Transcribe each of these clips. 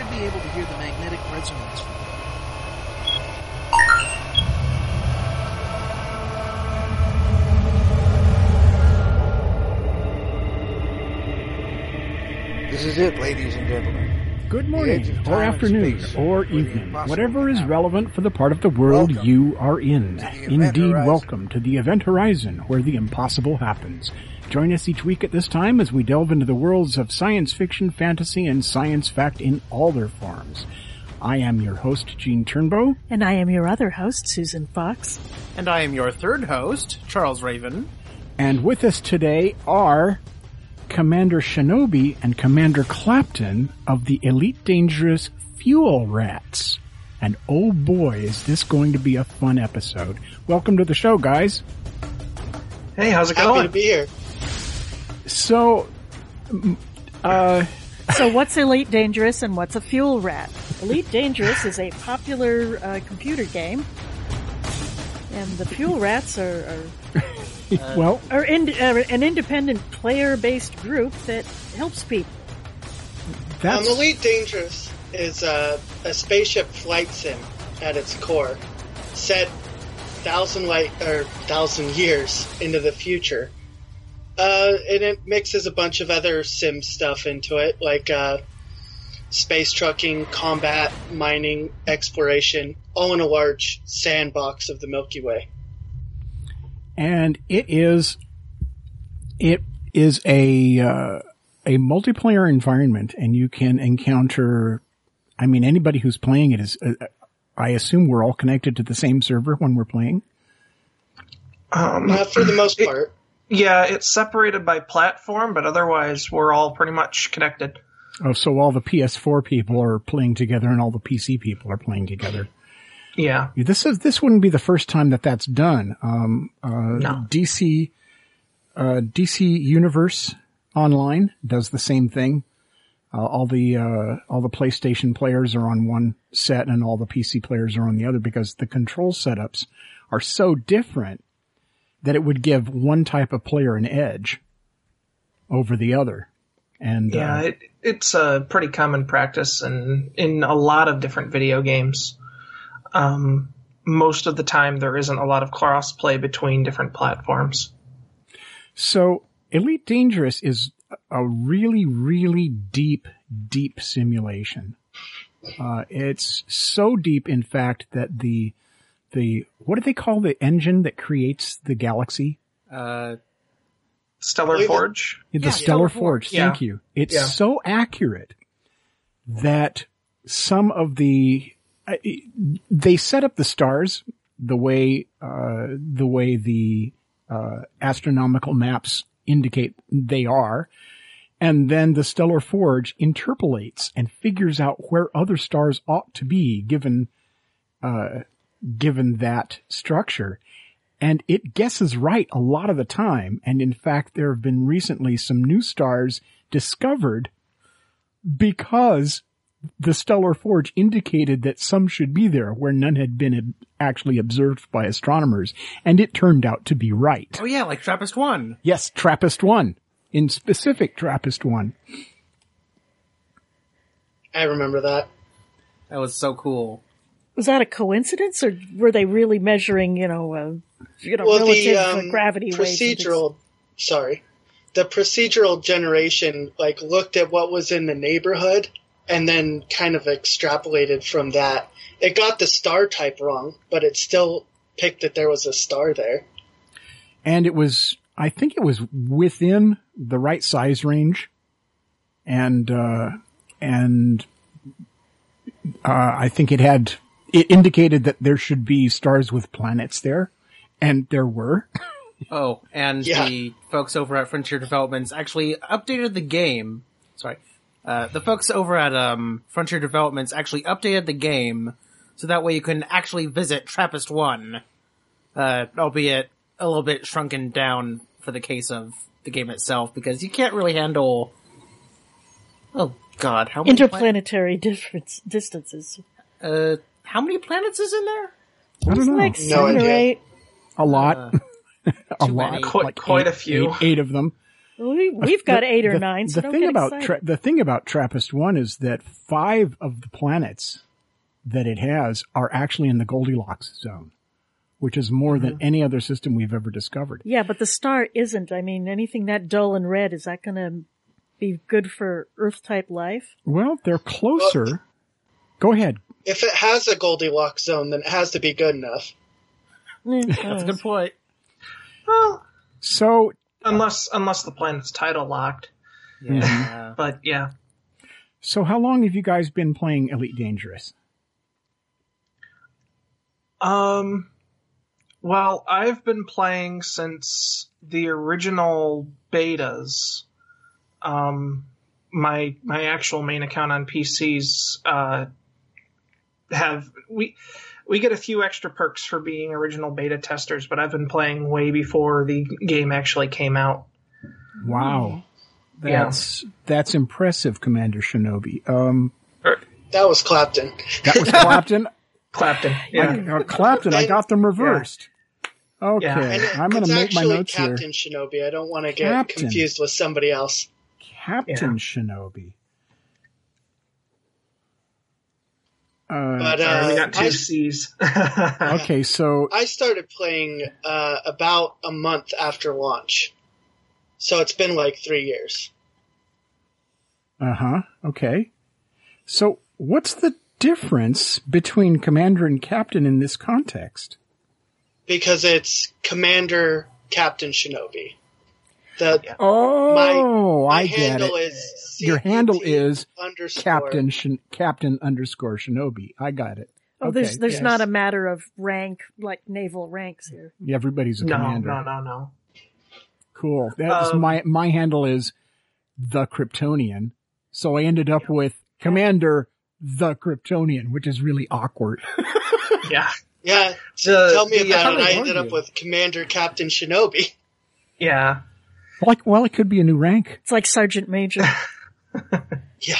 You should be able to hear the magnetic resonance. This is it, ladies and gentlemen. Good morning, or afternoon, or evening, whatever is relevant for the part of the world Welcome you are in. to the Event Indeed, Horizon. welcome to the Event Horizon, where the impossible happens. Join us each week at this time as we delve into the worlds of science fiction, fantasy, and science fact in all their forms. I am your host, Gene Turnbow, And I am your other host, Susan Fox. And I am your third host, Charles Raven. and with us today are Commander Shinobi and Commander Clapton of the Elite Dangerous Fuel Rats. And oh boy, is this going to be a fun episode. Welcome to the show, guys. Hey, how's it Happy going? to be here. So, mm, uh, So what's Elite Dangerous and what's a fuel rat? Elite Dangerous is a popular uh, computer game. And the fuel rats are, well, are, are in, uh, an independent player-based group that helps people. that's, Um, Elite Dangerous is a, a spaceship flight sim at its core, set thousand light or thousand years into the future. Uh, and it mixes a bunch of other sim stuff into it, like uh, space trucking, combat, mining, exploration, all in a large sandbox of the Milky Way. and it is, it is a, uh, a multiplayer environment and you can encounter, I mean, anybody who's playing it is, uh, I assume we're all connected to the same server when we're playing. Um, Uh, for the most part. Yeah, it's separated by platform, but otherwise we're all pretty much connected. Oh, so all the PS4 people are playing together and all the PC people are playing together. Yeah. This is, this wouldn't be the first time that that's done. Um, uh, No. DC, uh, DC Universe Online does the same thing. Uh, all the, uh, all the PlayStation players are on one set and all the PC players are on the other because the control setups are so different that it would give one type of player an edge over the other. And, Yeah, uh, it, it's a pretty common practice in, in a lot of different video games. Um, most of the time there isn't a lot of cross-play between different platforms. So Elite Dangerous is a really, really deep, deep simulation. Uh, it's so deep, in fact, that the, the, what do they call the engine that creates the galaxy? Uh, Stellar Believe it. Forge? The Yeah, Stellar Stellar Forge. Forge. Thank Yeah. you. It's Yeah. so accurate that some of the, uh, they set up the stars the way, uh, the way the, uh, astronomical maps indicate they are. And then the Stellar Forge interpolates and figures out where other stars ought to be given, uh, given that structure. And it guesses right a lot of the time. And in fact, there have been recently some new stars discovered because the Stellar Forge indicated that some should be there where none had been ob- actually observed by astronomers. And it turned out to be right. oh yeah, like Trappist 1. Yes, Trappist 1. In specific, Trappist 1. I remember that. That was so cool. Was that a coincidence, or were they really measuring, you know, uh, you know, well, relative the uh, um, gravity waves? procedural, sorry, the procedural generation like looked at what was in the neighborhood and then kind of extrapolated from that. It got the star type wrong, but it still picked that there was a star there. And it was, I think it was within the right size range. And, uh, and, uh, I think it had, it indicated that there should be stars with planets there. And there were. Oh, and Yeah. the folks over at Frontier Developments actually updated the game. Sorry. Uh, the folks over at, um, Frontier Developments actually updated the game so that way you can actually visit Trappist One, uh, albeit a little bit shrunken down for the case of the game itself, because you can't really handle. Oh God, how many plan- Interplanetary difference distances. uh, how many planets is in there? I don't know. Like No seven or idea. eight. a lot. a too lot. many. Quite- quite eight, a few. Eight, eight of them. We, we've got eight or the, nine. So the thing get about. Tra- the thing about Trappist One is that five of the planets that it has are actually in the Goldilocks zone, which is more than Mm-hmm. any other system we've ever discovered. Yeah, but the star isn't. I mean, anything that dull and red, is that going to be good for Earth type life? Well, they're closer. Go ahead. If it has a Goldilocks zone, then it has to be good enough. Eh, That's a good point. Well, So, unless unless the planet's tidal locked. Yeah. But yeah, so how long have you guys been playing Elite Dangerous? Um, well, I've been playing since the original betas. Um, my my actual main account on PCs uh, have we we get a few extra perks for being original beta testers, but I've been playing way before the game actually came out. Wow. Yeah. That's, that's impressive, Commander Shinobi. Um, That was Clapton. that was Clapton. Clapton, yeah, I, uh, Clapton, I got them reversed. Okay. Yeah. And it- I'm going to make my actually notes here. Captain Shinobi. I don't want to get Captain. confused with somebody else. Captain Shinobi. Uh, But Sorry, we uh, got two I, C's. okay, so I started playing uh, about a month after launch, so it's been like three years. uh huh. Okay. So what's the difference between commander and captain in this context? because it's Commander Captain Shinobi. The Oh, my I get handle it. is Your handle is underscore. Captain Shin- Captain underscore Shinobi. I got it. Oh, Okay, there's there's yes. not a matter of rank like naval ranks here. Everybody's a no, commander. no, no, no. Cool. That's Um, my my handle is the Kryptonian. So I ended up with Commander the Kryptonian, which is really awkward. Yeah, Yeah, The- tell me the, about it. I ended are up with Commander Captain Shinobi. yeah. Like, well, it could be a new rank. It's like Sergeant Major. Yeah,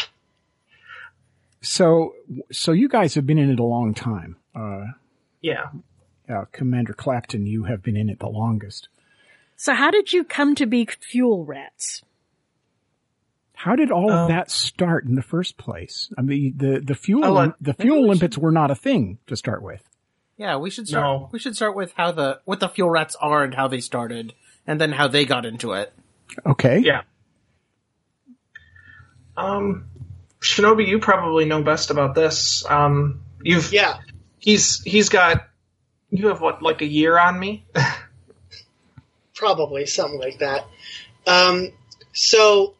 So, so you guys have been in it a long time. Uh, Yeah. uh, Commander Clapton, you have been in it the longest. so how did you come to be fuel rats? How did all of Um, that start in the first place? I mean, the the fuel I'll let- the fuel limpets were not a thing to start with. Yeah, we should start. No. We should start with how the what the fuel rats are and how they started, and then how they got into it. Okay. Yeah. Um, Shinobi, you probably know best about this. Um, you've yeah. he's he's got you have what like a year on me. Probably something like that. Um, so,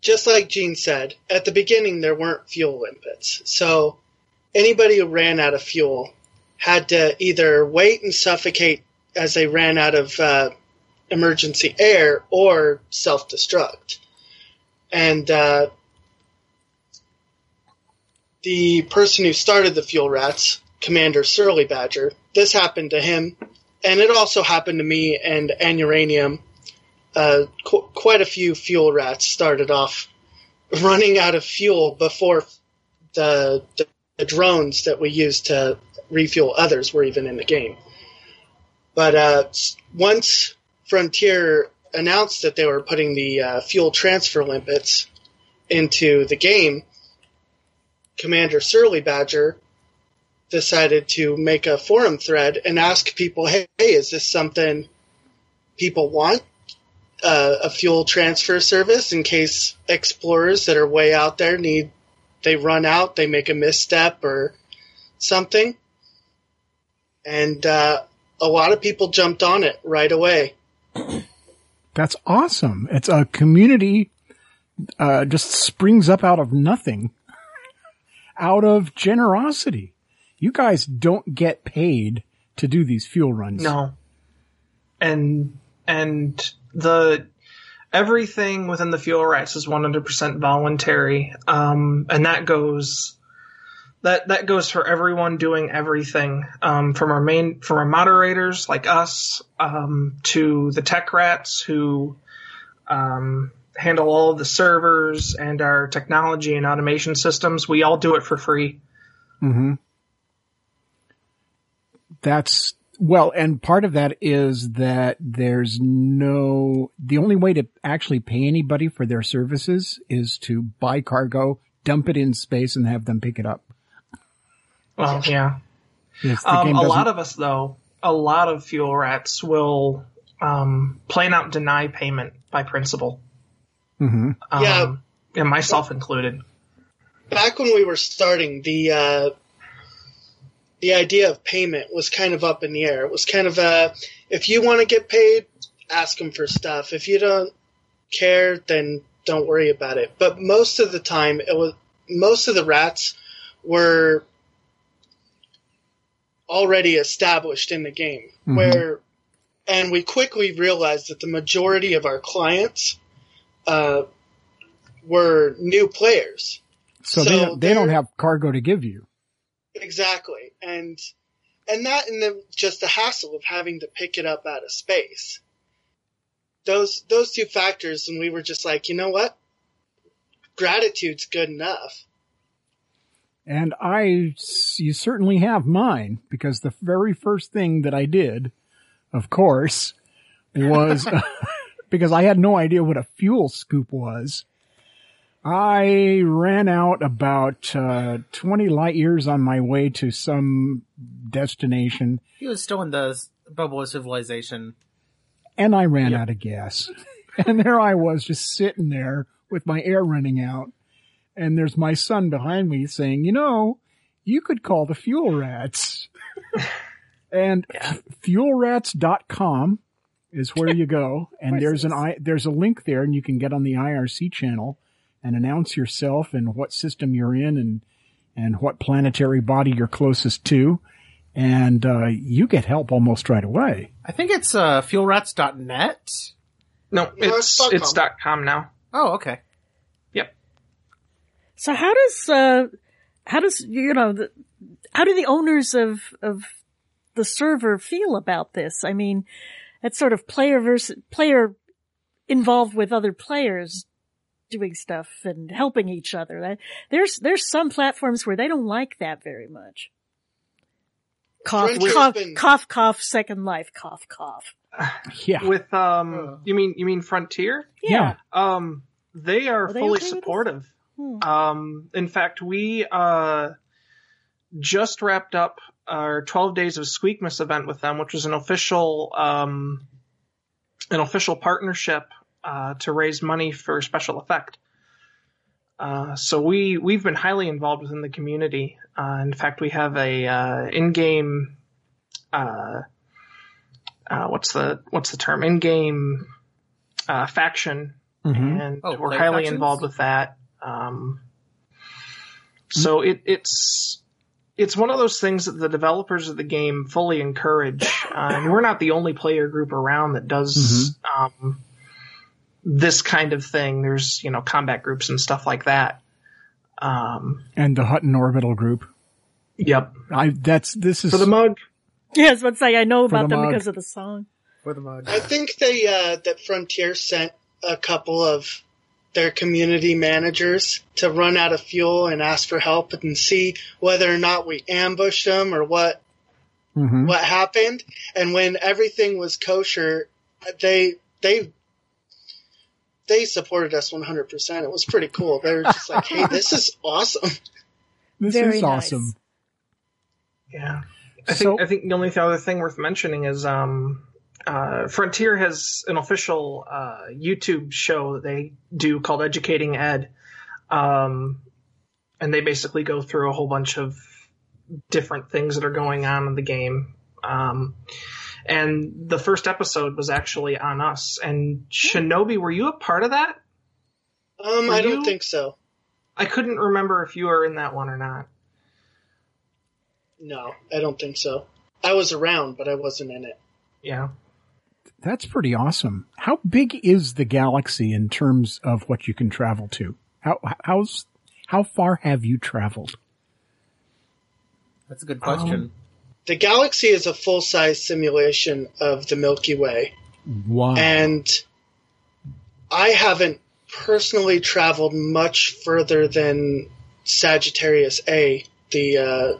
just like Gene said, at the beginning there weren't fuel limpets. So, anybody who ran out of fuel had to either wait and suffocate as they ran out of uh, emergency air or self destruct. And uh, the person who started the fuel rats, Commander Surly Badger, this happened to him and it also happened to me and Anuranium. Uh, qu- quite a few fuel rats started off running out of fuel before the, the, the drones that we used to refuel others were even in the game. But uh, once Frontier announced that they were putting the uh, fuel transfer limpets into the game, Commander Surly Badger decided to make a forum thread and ask people, hey, hey is this something people want? Uh, a fuel transfer service in case explorers that are way out there need, they run out, they make a misstep or something. And, uh, a lot of people jumped on it right away. That's awesome. It's a community, uh, just springs up out of nothing, out of generosity. You guys don't get paid to do these fuel runs. no. And and the everything within the fuel rats is 100% voluntary. Um, and that goes that that goes for everyone doing everything, um, from our main from our moderators like us, um, to the tech rats who um, handle all of the servers and our technology and automation systems. We all do it for free. Mm-hmm. That's well, and part of that is that there's no, the only way to actually pay anybody for their services is to buy cargo, dump it in space and have them pick it up. Well, yeah. Um, a lot of us, though, a lot of fuel rats will um, plain out deny payment by principle. Mhm. Um, Yeah. and myself included. back when we were starting, the uh, the idea of payment was kind of up in the air. It was kind of a if you want to get paid, ask them for stuff. If you don't care, then don't worry about it. But most of the time, it was most of the rats were already established in the game. Mhm. Where, and we quickly realized that the majority of our clients uh, were new players. so, they, so don't, they don't have cargo to give you. Exactly, and and that and the just the hassle of having to pick it up out of space. Those those two factors, and we were just like, you know what? Gratitude's good enough. And I, you certainly have mine because the very first thing that I did, of course, was because I had no idea what a fuel scoop was. I ran out about uh, 20 light years on my way to some destination He was still in the bubble of civilization. and I ran out of gas. And there I was just sitting there with my air running out. And there's my son behind me saying, you know, you could call the fuel rats. and fuelrats.com is where you go. And there's an I, there's a link there and you can get on the IRC channel and announce yourself and what system you're in and, and what planetary body you're closest to. And, uh, you get help almost right away. I think it's uh, fuelrats.net. No, No, it's it's it's dot com now. Oh, okay. Yep. So how does uh how does you know the, how do the owners of of the server feel about this? I mean, it's sort of player versus player involved with other players doing stuff and helping each other. There's there's some platforms where they don't like that very much. Cough, Frontier's cough, been- cough, cough, second life, cough, cough. Yeah. With um, you mean you mean Frontier? Yeah. Um, they are Are they fully okay supportive. Hmm. Um, in fact, we uh just wrapped up our 12 days of Squeakmas event with them, which was an official um an official partnership uh, to raise money for special effect. Uh, so we we've been highly involved within the community. Uh, in fact, we have a uh, in-game uh, uh, what's the what's the term in-game uh, faction Mhm. and Oh, we're highly factions? involved with that. Um, so it, it's it's one of those things that the developers of the game fully encourage, uh, and we're not the only player group around that does um, this kind of thing. There's you know combat groups and stuff like that. Um, And the Hutton Orbital Group. yep. I, that's, this is, For the mug, Yes, but say I know about the them mug. because of the song. For the mug. I think they uh, that Frontier sent a couple of their community managers to run out of fuel and ask for help and see whether or not we ambushed them or what Mhm. what happened. And when everything was kosher, they they they supported us 100%. It was pretty cool. They were just like, "Hey, this is awesome." this Very is nice. awesome. Yeah. I So- think I think the only other thing worth mentioning is um, uh, Frontier has an official uh, YouTube show that they do called Educating Ed, um, and they basically go through a whole bunch of different things that are going on in the game. Um, and the first episode was actually on us. And Shinobi, were you a part of that? Um, Were I don't you- think so. I couldn't remember if you were in that one or not. No, I don't think so. I was around, but I wasn't in it. Yeah. That's pretty awesome. How big is the galaxy in terms of what you can travel to? How, how's, how far have you traveled? That's a good question. The galaxy is a full size simulation of the Milky Way, Wow. and I haven't personally traveled much further than Sagittarius A, the uh,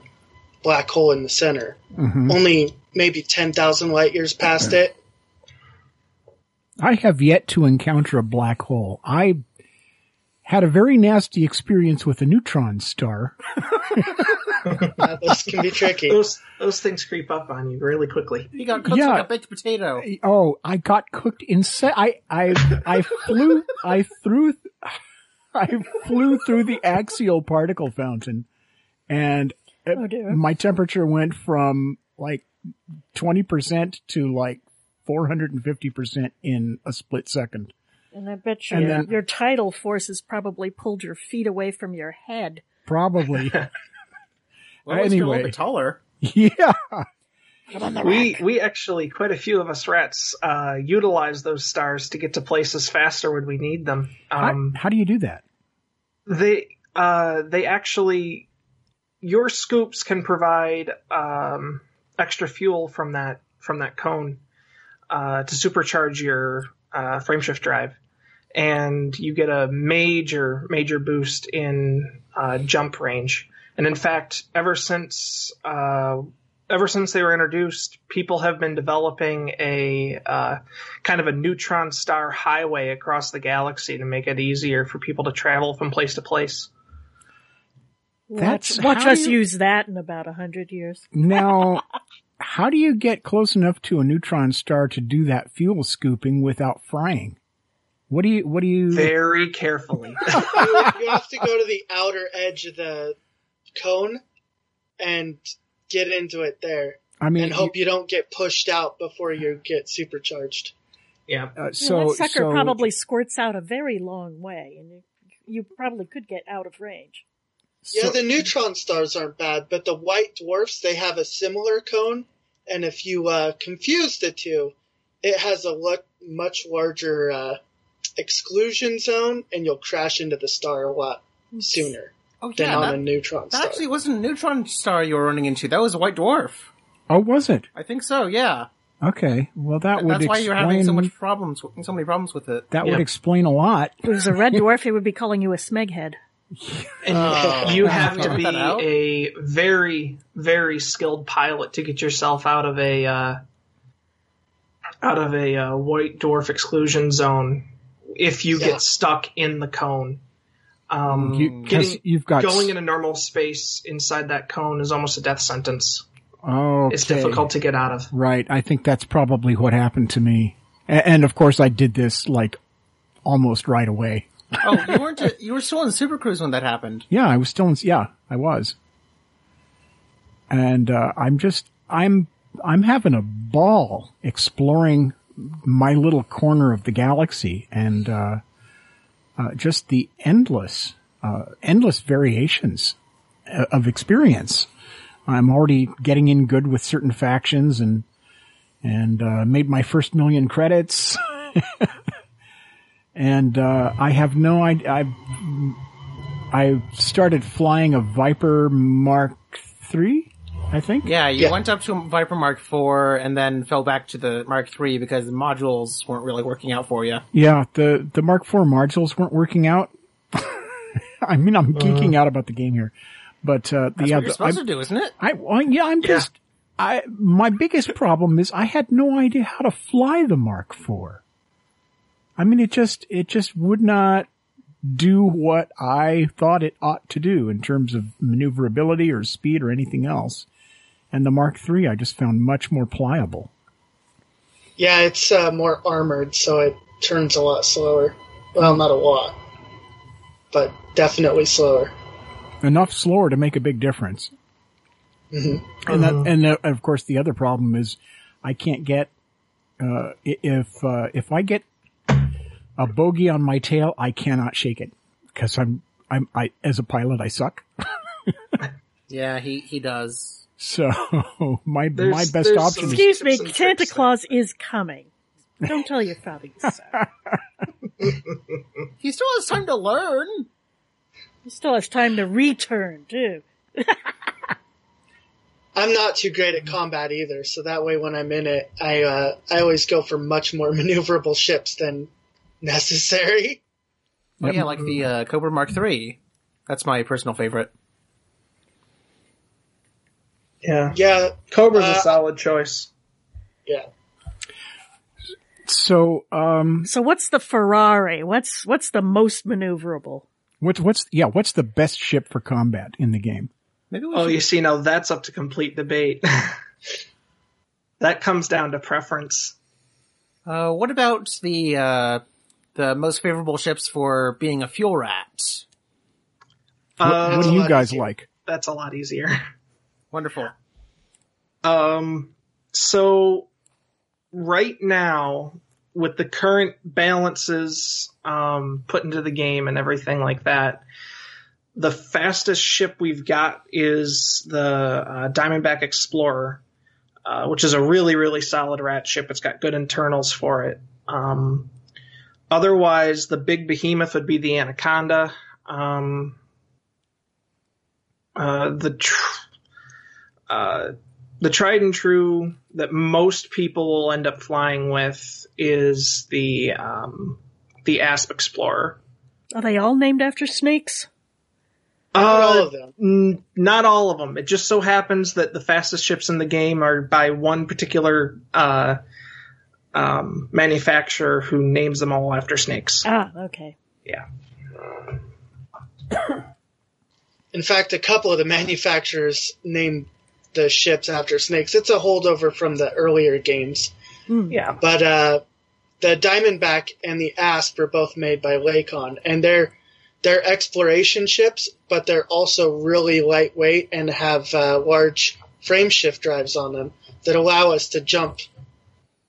black hole in the center. Mhm. Only maybe 10,000 light years past it. I have yet to encounter a black hole. I had a very nasty experience with a neutron star. Uh, those can be tricky. Those those things creep up on you really quickly. You got cooked Yeah. like a baked potato. Oh, I got cooked inside. I, I, I flew, I threw, I flew through the axial particle fountain and Oh, my temperature went from like 20% to like 450% in a split second. And I bet your, And then- your tidal forces probably pulled your feet away from your head. Probably. Well, at least you're a Anyway. little bit taller. yeah. We we actually quite a few of us rats uh, utilize those stars to get to places faster when we need them. Um, how, how do you do that? they uh, they actually your scoops can provide um, extra fuel from that from that cone uh, to supercharge your uh, frameshift drive, and you get a major major boost in uh, jump range. And in fact, ever since uh, ever since they were introduced, people have been developing a uh, kind of a neutron star highway across the galaxy to make it easier for people to travel from place to place. That's watch watch how us you- use that in about a hundred years. Now, how do you get close enough to a neutron star to do that fuel scooping without frying? What do you, what do you, Very carefully. you, you have to go to the outer edge of the cone and get into it there, I mean, and hope you don't get pushed out before you get supercharged. yeah. uh, So, so, that sucker so, probably squirts out a very long way, and you, you probably could get out of range. Yeah, so- the neutron stars aren't bad, but the white dwarfs they have a similar cone, and if you uh, confuse the two, it has a lo- much larger uh, exclusion zone, and you'll crash into the star a lot sooner Oh than on that, a neutron star. that star. actually wasn't a neutron star you were running into. That was a white dwarf. oh, was it? I think so. Yeah, Okay. Well, that would that's why explain, you're having so much problems, so many problems with it. that Yeah. would explain a lot. If it was a red dwarf, he would be calling you a smeghead. And Oh. you have to be a very, very skilled pilot to get yourself out of a uh, out of a uh, white dwarf exclusion zone if you Yeah. get stuck in the cone. Um, you, getting, you've got going in a normal space inside that cone is almost a death sentence. Oh, It's difficult to get out of. Right. I think that's probably what happened to me. A- And of course I did this like almost right away. Oh, you weren't. you were still in Super Cruise when that happened. Yeah, I was still in, yeah, I was. And, uh, I'm just, I'm, I'm having a ball exploring my little corner of the galaxy and, uh, uh, just the endless, uh, endless variations uh, of experience. I'm already getting in good with certain factions and, and, uh, made my first million credits. and, uh, I have no idea, I've I started flying a Viper Mark III, I think. Yeah, you Yeah. went up to Viper Mark IV and then fell back to the Mark III because the modules weren't really working out for you. Yeah, the, the Mark IV modules weren't working out. I mean, I'm geeking out about the game here, but, uh, That's the what other, you're supposed I, to do, isn't it? I, well, yeah, I'm just, I, my biggest problem is I had no idea how to fly the Mark IV. I mean, it just, it just would not do what I thought it ought to do in terms of maneuverability or speed or anything else. And the Mark III I just found much more pliable. Yeah, it's uh, more armored, so it turns a lot slower. Well, not a lot, but definitely slower. Enough slower to make a big difference. Mhm. And that, and uh, of course the other problem is I can't get, uh, if, uh, if I get a bogey on my tail, I cannot shake it because I'm, I'm, I, as a pilot, I suck. Yeah, he he does. So my, There's- my best option some- is, Excuse me, Santa Claus is coming. Don't tell your father you suck. He still has time to learn. He still has time to return too. I'm not too great at combat either, so that way when I'm in it, I uh, I always go for much more maneuverable ships than necessary. Oh, yeah, like the uh, Cobra Mark III. That's my personal favorite. Yeah. Yeah, Cobra's Uh, a solid choice. yeah. So, um, So what's the Ferrari? What's what's the most maneuverable? what's what's yeah, what's the best ship for combat in the game? Maybe we Oh, should- you see, now that's up to complete debate. that comes down to preference. Uh, what about the uh, the most favorable ships for being a fuel rat? What, Uh, what do you guys easier. like? that's a lot easier. Wonderful. Um, so right now, with the current balances um, put into the game and everything like that, the fastest ship we've got is the uh, Diamondback Explorer, uh, which is a really, really solid rat ship. It's got good internals for it. Um, otherwise, the big behemoth would be the Anaconda. Um, uh, the tr- uh, the tried and true that most people will end up flying with is the um, the Asp Explorer. Are they all named after snakes? Not all Uh, of them. n- not all of them. It just so happens that the fastest ships in the game are by one particular uh, um, manufacturer who names them all after snakes. Ah, okay. Yeah. In fact, a couple of the manufacturers named the ships after snakes. It's a holdover from the earlier games. Yeah. But uh, the Diamondback and the Asp are both made by Lakon, and they're they're exploration ships, but they're also really lightweight and have uh, large frame shift drives on them that allow us to jump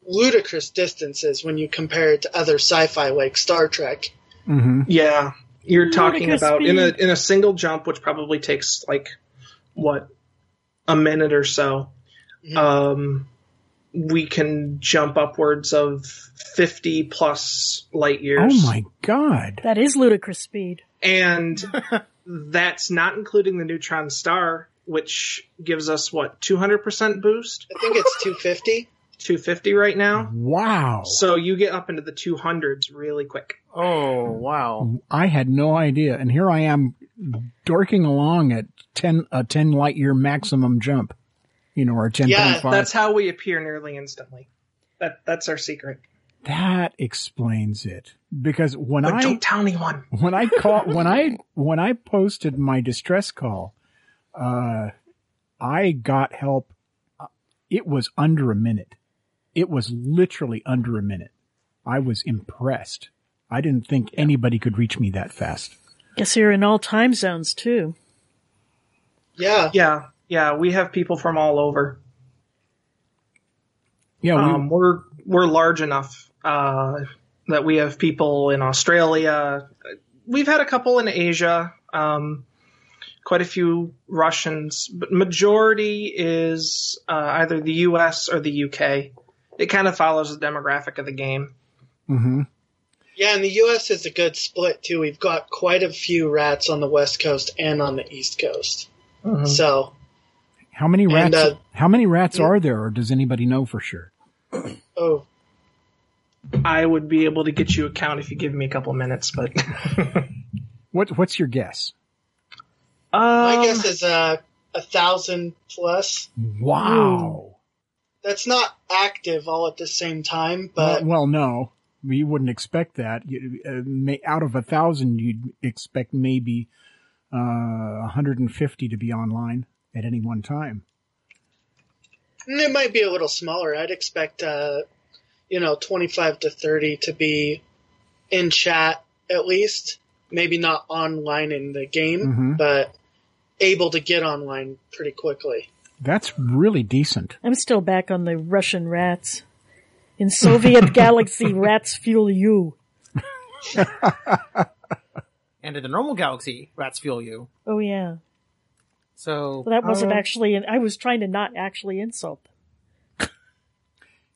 ludicrous distances when you compare it to other sci-fi like Star Trek. hmm Yeah, you're talking Ludicrous about in a in a single jump, which probably takes like what a minute or so. Mhm. Um, we can jump upwards of fifty plus light years. Oh my god. That is ludicrous speed. And that's not including the neutron star, which gives us what two hundred percent boost, I think it's 250. Two fifty right now. Wow. So you get up into the two hundreds really quick. Oh wow! I had no idea. And here I am dorking along at 10, a 10 light year maximum jump. You know, or 10.5. Yeah, That's how we appear nearly instantly. That that's our secret. that explains it. Because when But I, don't tell anyone. when I call, when I, when I posted my distress call, uh, I got help. Uh, It was under a minute. It was literally under a minute. I was impressed. I didn't think anybody could reach me that fast. Guess you're in all time zones too. Yeah. Yeah, yeah, we have people from all over. Yeah, we, Um, we're we're large enough uh, that we have people in Australia. We've had a couple in Asia. Um, quite a few Russians, but majority is uh, either the U.S. or the U.K. It kind of follows the demographic of the game. hmm Yeah, and the U.S. is a good split too. We've got quite a few rats on the West Coast and on the East Coast. So, How many rats? uh, how many rats are there, or does anybody know for sure? oh, I would be able to get you a count if you give me a couple minutes, but What What's your guess? my um, guess is uh, a thousand plus. Wow. That's not active all at the same time, but well, well, no, you wouldn't expect that. You, uh, may, out of a thousand, you'd expect maybe uh, 150 to be online at any one time. it might be a little smaller. I'd expect, uh, you know, 25 to 30 to be in chat at least. Maybe not online in the game, Mhm. but able to get online pretty quickly. That's really decent. I'm still back on the Russian rats. In Soviet galaxy, rats fuel you. And in the normal galaxy, rats fuel you. Oh yeah. So Well, that wasn't Uh, actually. I was trying to not actually insult them.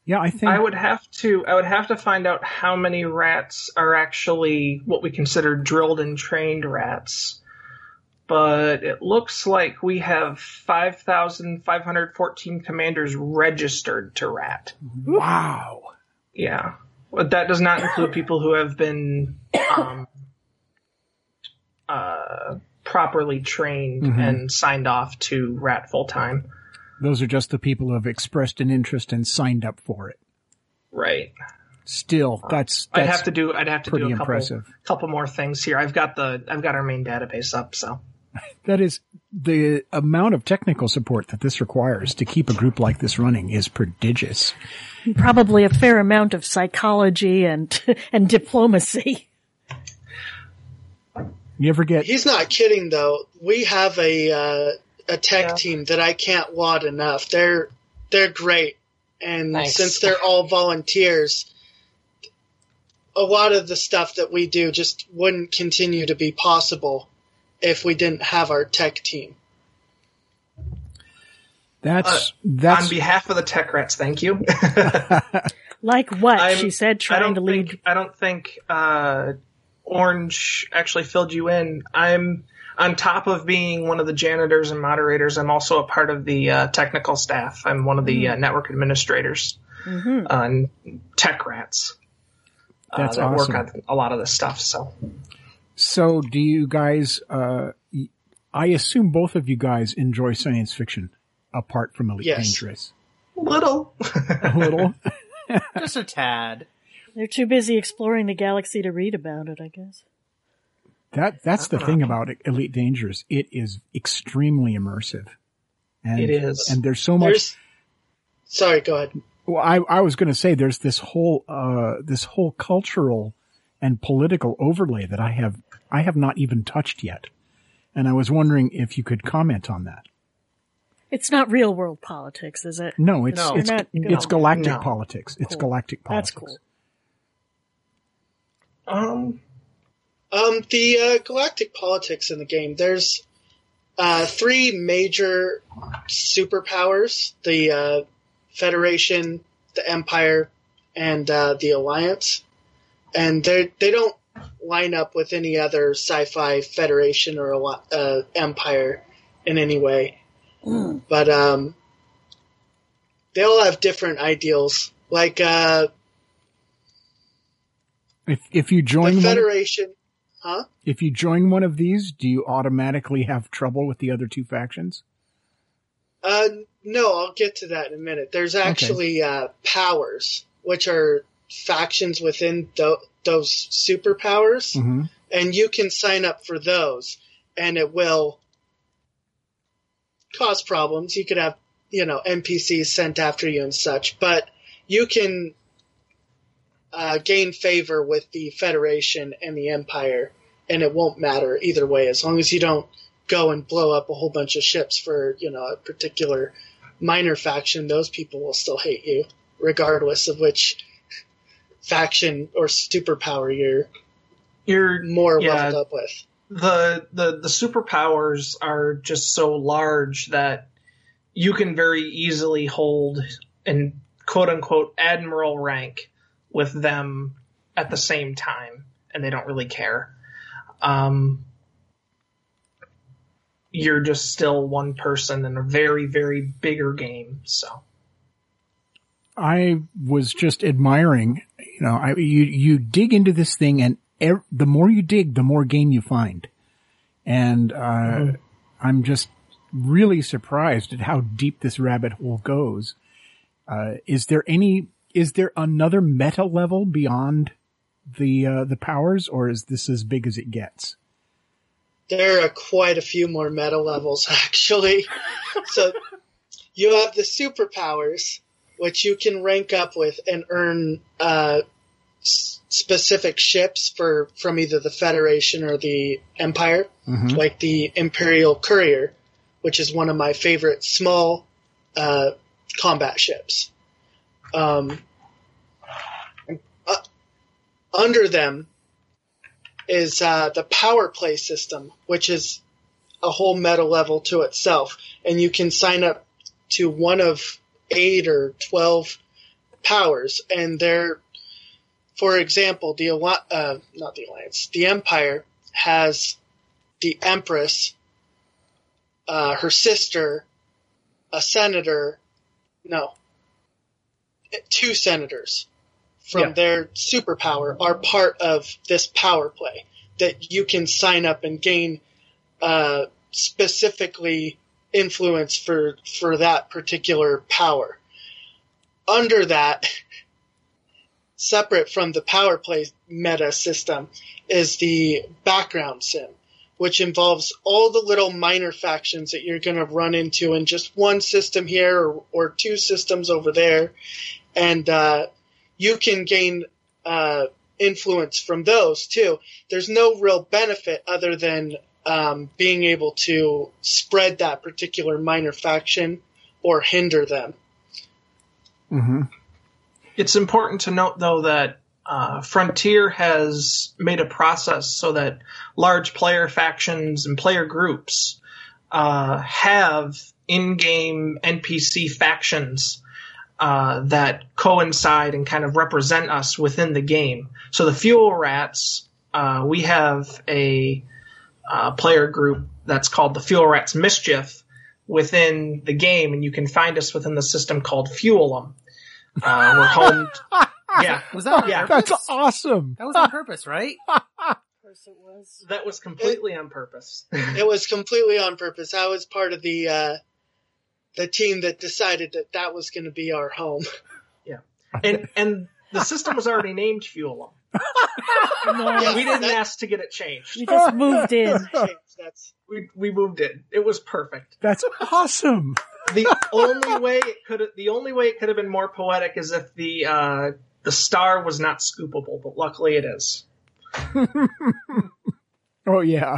Yeah, I think I would have to I would have to find out how many rats are actually what we consider drilled and trained rats. But it looks like we have 5,514 commanders registered to RAT. Wow. Yeah. But that does not include people who have been um, uh, properly trained Mhm. and signed off to RAT full time. Those are just the people who have expressed an interest and signed up for it. Right. Still, that's, that's I'd have to do. I'd have to do a couple, impressive. couple more things here. I've got the. I've got our main database up. So That is the amount of technical support that this requires to keep a group like this running is prodigious. Probably a fair amount of psychology and and diplomacy. You ever get He's not kidding though. We have a uh, a tech team that I can't wad enough. They're they're great, and Nice. since they're all volunteers, a lot of the stuff that we do just wouldn't continue to be possible if we didn't have our tech team. that's Uh, that's on behalf of the tech rats, thank you. Like what I'm- she said, I trying don't to lead. think I don't think uh, Orange actually filled you in. I'm on top of being one of the janitors and moderators. I'm also a part of the uh, technical staff. I'm one of the uh, network administrators Mhm. on Tech Rats. uh, That's that awesome. work on a lot of this stuff. So so. Do you guys? Uh, y- I assume both of you guys enjoy science fiction, apart from Elite Yes. Dangerous. little. A little. Just a tad. They're too busy exploring the galaxy to read about it, I guess. That that's the thing about Elite Dangerous. It is extremely immersive. And, It is. and there's so much. There's sorry, go ahead. Well, I, I was going to say there's this whole uh, this whole cultural and political overlay that I have I have not even touched yet, and I was wondering if you could comment on that. It's not real world politics, is it? No, it's No. it's not- it's no. galactic No. politics. It's Cool. galactic politics. That's cool. um, Um, the uh, galactic politics in the game. There's uh, three major superpowers: the uh, Federation, the Empire, and uh, the Alliance. And they they don't line up with any other sci-fi Federation or Alli- uh, Empire in any way. But um, they all have different ideals. Like uh, If if you the join one, Federation, huh? if you join one of these, do you automatically have trouble with the other two factions? Uh, no, I'll get to that in a minute. There's actually uh, powers, which are factions within tho- those superpowers, Mm-hmm. and you can sign up for those, and it will cause problems. You could have, you know, NPCs sent after you and such, but you can uh, gain favor with the Federation and the Empire, and it won't matter either way as long as you don't go and blow up a whole bunch of ships for you know a particular minor faction. Those people will still hate you, regardless of which faction or superpower you're you're more Yeah. leveled up with. the the the superpowers are just so large that you can very easily hold an quote unquote admiral rank with them at the same time and they don't really care um you're just still one person in a very very bigger game so I was just admiring, you know, I, you, you dig into this thing and ev- the more you dig, the more game you find. And, uh, I'm just really surprised at how deep this rabbit hole goes. Uh, is there any, is there another meta level beyond the, uh, the powers or is this as big as it gets? There are quite a few more meta levels actually. so you have the superpowers, which you can rank up with and earn uh, s- specific ships for from either the Federation or the Empire, Mhm. like the Imperial Courier, which is one of my favorite small uh, combat ships. Um, uh, under them is uh, the power play system, which is a whole meta level to itself, and you can sign up to one of eight or twelve powers, and they're, for example, the uh, not the Alliance, the Empire has the Empress, uh, her sister, a senator, no, two senators from Yeah. their superpower are part of this power play that you can sign up and gain uh, specifically influence for for that particular power. Under that, separate from the power play meta system, is the background sim, which involves all the little minor factions that you're going to run into in just one system here or, or two systems over there, and uh, you can gain uh, influence from those too. There's no real benefit other than um, being able to spread that particular minor faction or hinder them. hmm It's important to note, though, that uh, Frontier has made a process so that large player factions and player groups uh, have in-game NPC factions uh, that coincide and kind of represent us within the game. So the Fuel Rats, uh, we have a uh, player group that's called the Fuel Rats Mischief within the game, and you can find us within the system called Fuelum. Uh, we're home. yeah, Was that on Yeah. purpose? That's awesome. That was on purpose, right? it was. that was completely on purpose. It was completely on purpose. I was part of the uh, the team that decided that that was going to be our home. Yeah, and and the system was already named Fuel 'em. Yeah, We didn't that- ask to get it changed. We just moved in. That's We we moved it. It was perfect. That's awesome. The only way it could the only way it could have been more poetic is if the uh, the star was not scoopable, but luckily it is. Oh yeah.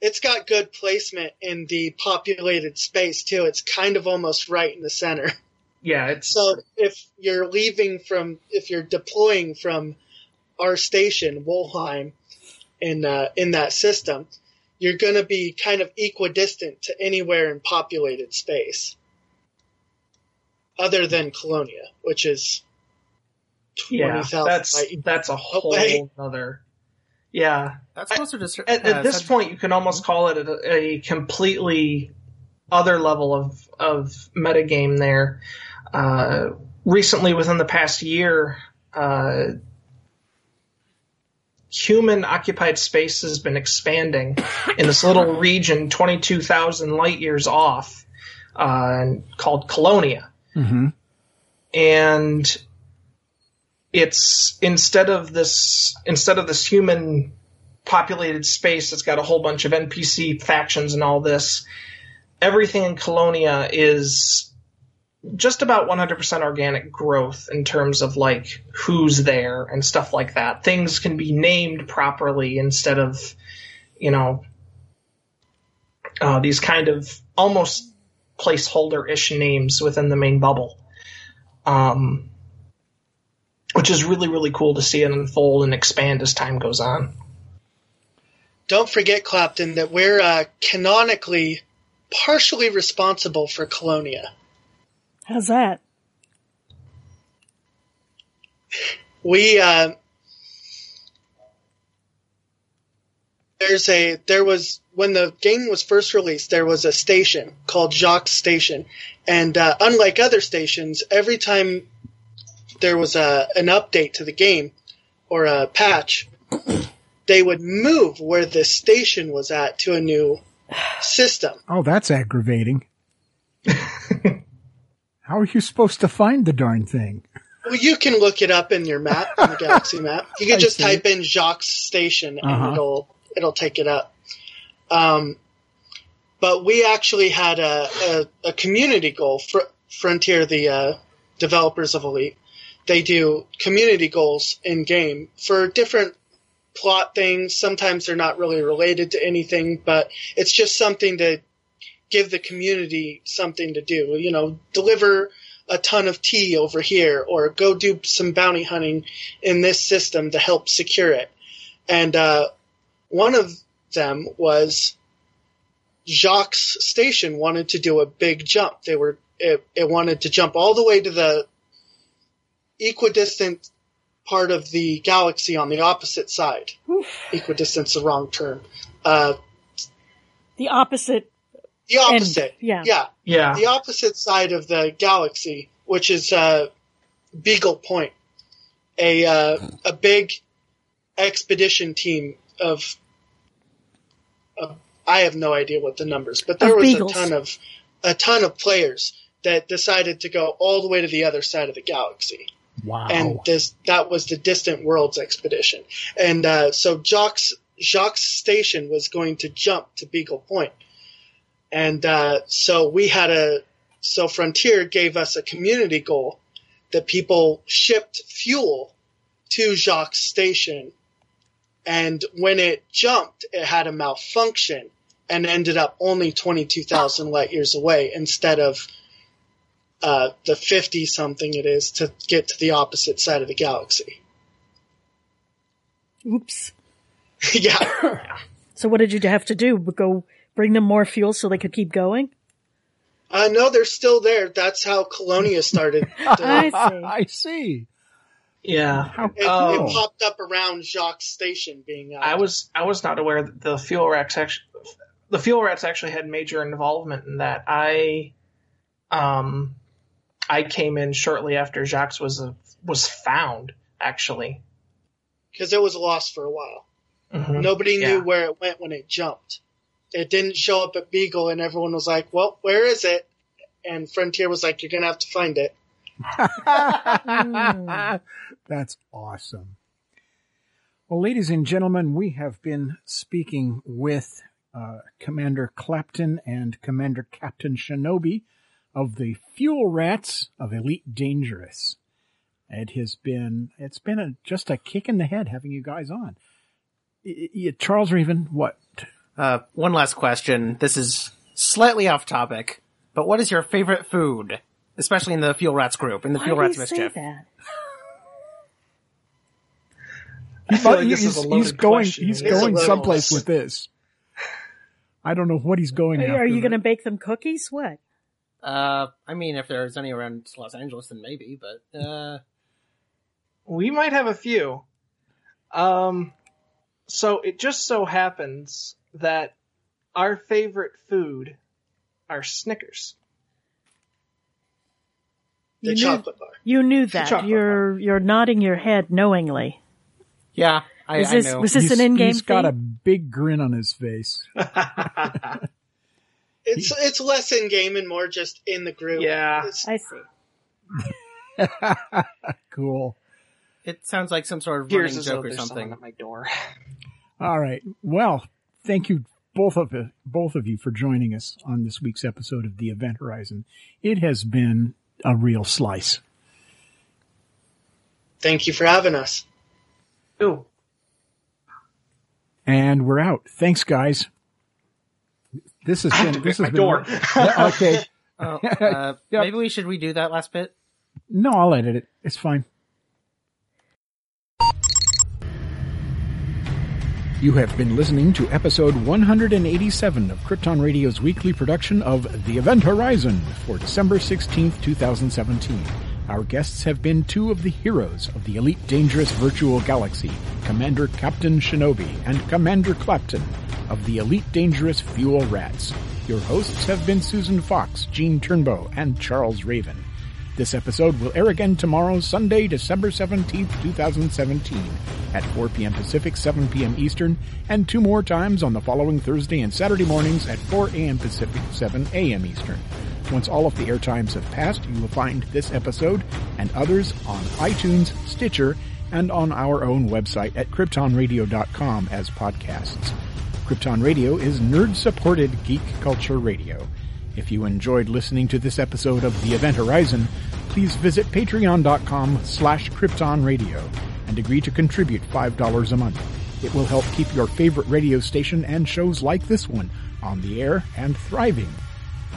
it's got good placement in the populated space too. It's kind of almost right in the center. Yeah, it's So if you're leaving from, if you're deploying from our station, Wollheim, in uh, in that system, you're going to be kind of equidistant to anywhere in populated space, other than Colonia, which is twenty thousand. yeah. twenty thousand That's light that's a whole away. other. Yeah, That's closer to. cer- at, uh, at this sub- point, you can almost call it a, a completely other level of of metagame there. Uh, recently, within the past year, uh, human occupied space has been expanding in this little region, twenty two thousand light years off, uh, called Colonia. Hmm and it's instead of this instead of this human populated space that's got a whole bunch of NPC factions and all this, everything in Colonia is just about 100% organic growth in terms of like who's there and stuff like that. Things can be named properly instead of, you know, uh, these kind of almost placeholder-ish names within the main bubble um, which is really really cool to see it unfold and expand as time goes on. Don't forget, Clapton, that we're uh, canonically partially responsible for Colonia. How's that? we uh, there's a there was when the game was first released there was a station called Jacques Station, and uh, unlike other stations, every time there was a an update to the game or a patch, they would move where the station was at to a new system. Oh, that's aggravating. How are you supposed to find the darn thing? Well, you can look it up in your map, in the Galaxy map. You can just type in Jacques Station and Uh-huh. it'll it'll take it up. Um, but we actually had a, a, a community goal. Fr- Frontier, the uh, developers of Elite, they do community goals in game for different plot things. Sometimes they're not really related to anything, but it's just something to give the community something to do. You know, deliver a ton of tea over here or go do some bounty hunting in this system to help secure it. And uh, one of them was Jacques Station wanted to do a big jump. They were it, it wanted to jump all the way to the equidistant part of the galaxy on the opposite side. Equidistant's the wrong term. Uh, The opposite The opposite. yeah. Yeah. Yeah. The opposite side of the galaxy, which is uh, Beagle Point, a uh, a big expedition team of. Uh, I have no idea what the numbers, but there Of was beagles. a ton of a ton of players that decided to go all the way to the other side of the galaxy Wow. and this that was the distant worlds expedition and uh, so jacques jacques station was going to jump to beagle point and uh, so we had a so frontier gave us a community goal that people shipped fuel to jacques station and when it jumped it had a malfunction and ended up only 22,000 light years away instead of uh, the 50 something it is to get to the opposite side of the galaxy. Oops. yeah. So what did you have to do? Go bring them more fuel so they could keep going? Uh, no, they're still there. That's how Colonia started. I see. I see. Yeah. How it, Oh. it popped up around Jacques Station being out. I was I was not aware that the fuel rats actually the fuel rats actually had major involvement in that. I um I came in shortly after Jacques was a, was found actually. because it was lost for a while. Mhm. Nobody knew Yeah. where it went when it jumped. It didn't show up at Beagle, and everyone was like, "Well, where is it?" And Frontier was like, "You're gonna have to find it." That's awesome. Well, ladies and gentlemen, we have been speaking with uh, Commander Clapton and Commander Captain Shinobi of the Fuel Rats of Elite Dangerous. It has been, it's been a, just a kick in the head having you guys on. Charles Raven, what? Uh, one last question. This is slightly off topic, but what is your favorite food? Especially in the Fuel Rats group, in the Why Fuel Rats you say Mischief. that? I feel like this he's, he's going. He's It is going someplace with this. I don't know what he's going Are, after. are you going to bake them cookies? What? Uh, I mean, if there's any around Los Angeles, then maybe, but, uh, We might have a few. Um, so it just so happens that our favorite food are Snickers. The You knew, chocolate bar. you knew that. You're you're nodding your head knowingly. yeah, I, Is I know. was this He's- an in-game He's got a big grin on his face. It's it's less in game and more just in the group. Yeah. It's- I see. cool. It sounds like some sort of Here's running joke or something. at my door. All right. Well, thank you both of you, both of you for joining us on this week's episode of the Event Horizon. It has been a real slice. Thank you for having us. Ooh. And we're out. Thanks, guys. This has I been this pick has been door. Okay. Oh, uh, Yep. maybe we should redo that last bit? No, I'll edit it. It's fine. You have been listening to episode 187 of Krypton Radio's weekly production of The Event Horizon for December 16th, 2017. Our guests have been two of the heroes of the Elite Dangerous Virtual Galaxy, Commander Captain Shinobi and Commander Clapton of the Elite Dangerous Fuel Rats. Your hosts have been Susan Fox, Gene Turnbow, and Charles Raven. This episode will air again tomorrow, Sunday, December 17th, 2017, at 4 p.m. Pacific, 7 p.m. Eastern, and two more times on the following Thursday and Saturday mornings at 4 a.m. Pacific, 7 a.m. Eastern. Once all of the air times have passed, you will find this episode and others on iTunes, Stitcher, and on our own website at kryptonradio.com as podcasts. Krypton Radio is nerd-supported geek culture radio. If you enjoyed listening to this episode of The Event Horizon, please visit patreon.com slash Krypton Radio and agree to contribute $5 a month. It will help keep your favorite radio station and shows like this one on the air and thriving.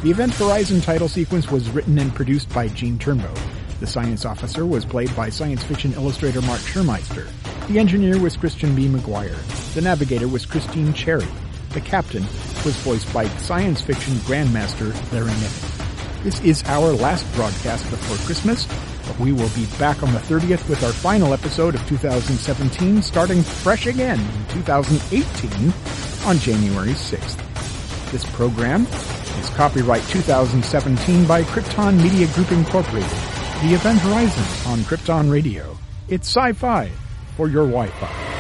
The Event Horizon title sequence was written and produced by Gene Turnbow. The science officer was played by science fiction illustrator Mark Schirmeister. The engineer was Christian B. McGuire. The navigator was Christine Cherry. The captain was voiced by science fiction grandmaster Larry Niven. This is our last broadcast before Christmas, but we will be back on the 30th with our final episode of 2017, starting fresh again in 2018 on January 6th. This program is copyright 2017 by Krypton Media Group Incorporated. The Event Horizon on Krypton Radio. It's sci-fi for your Wi-Fi.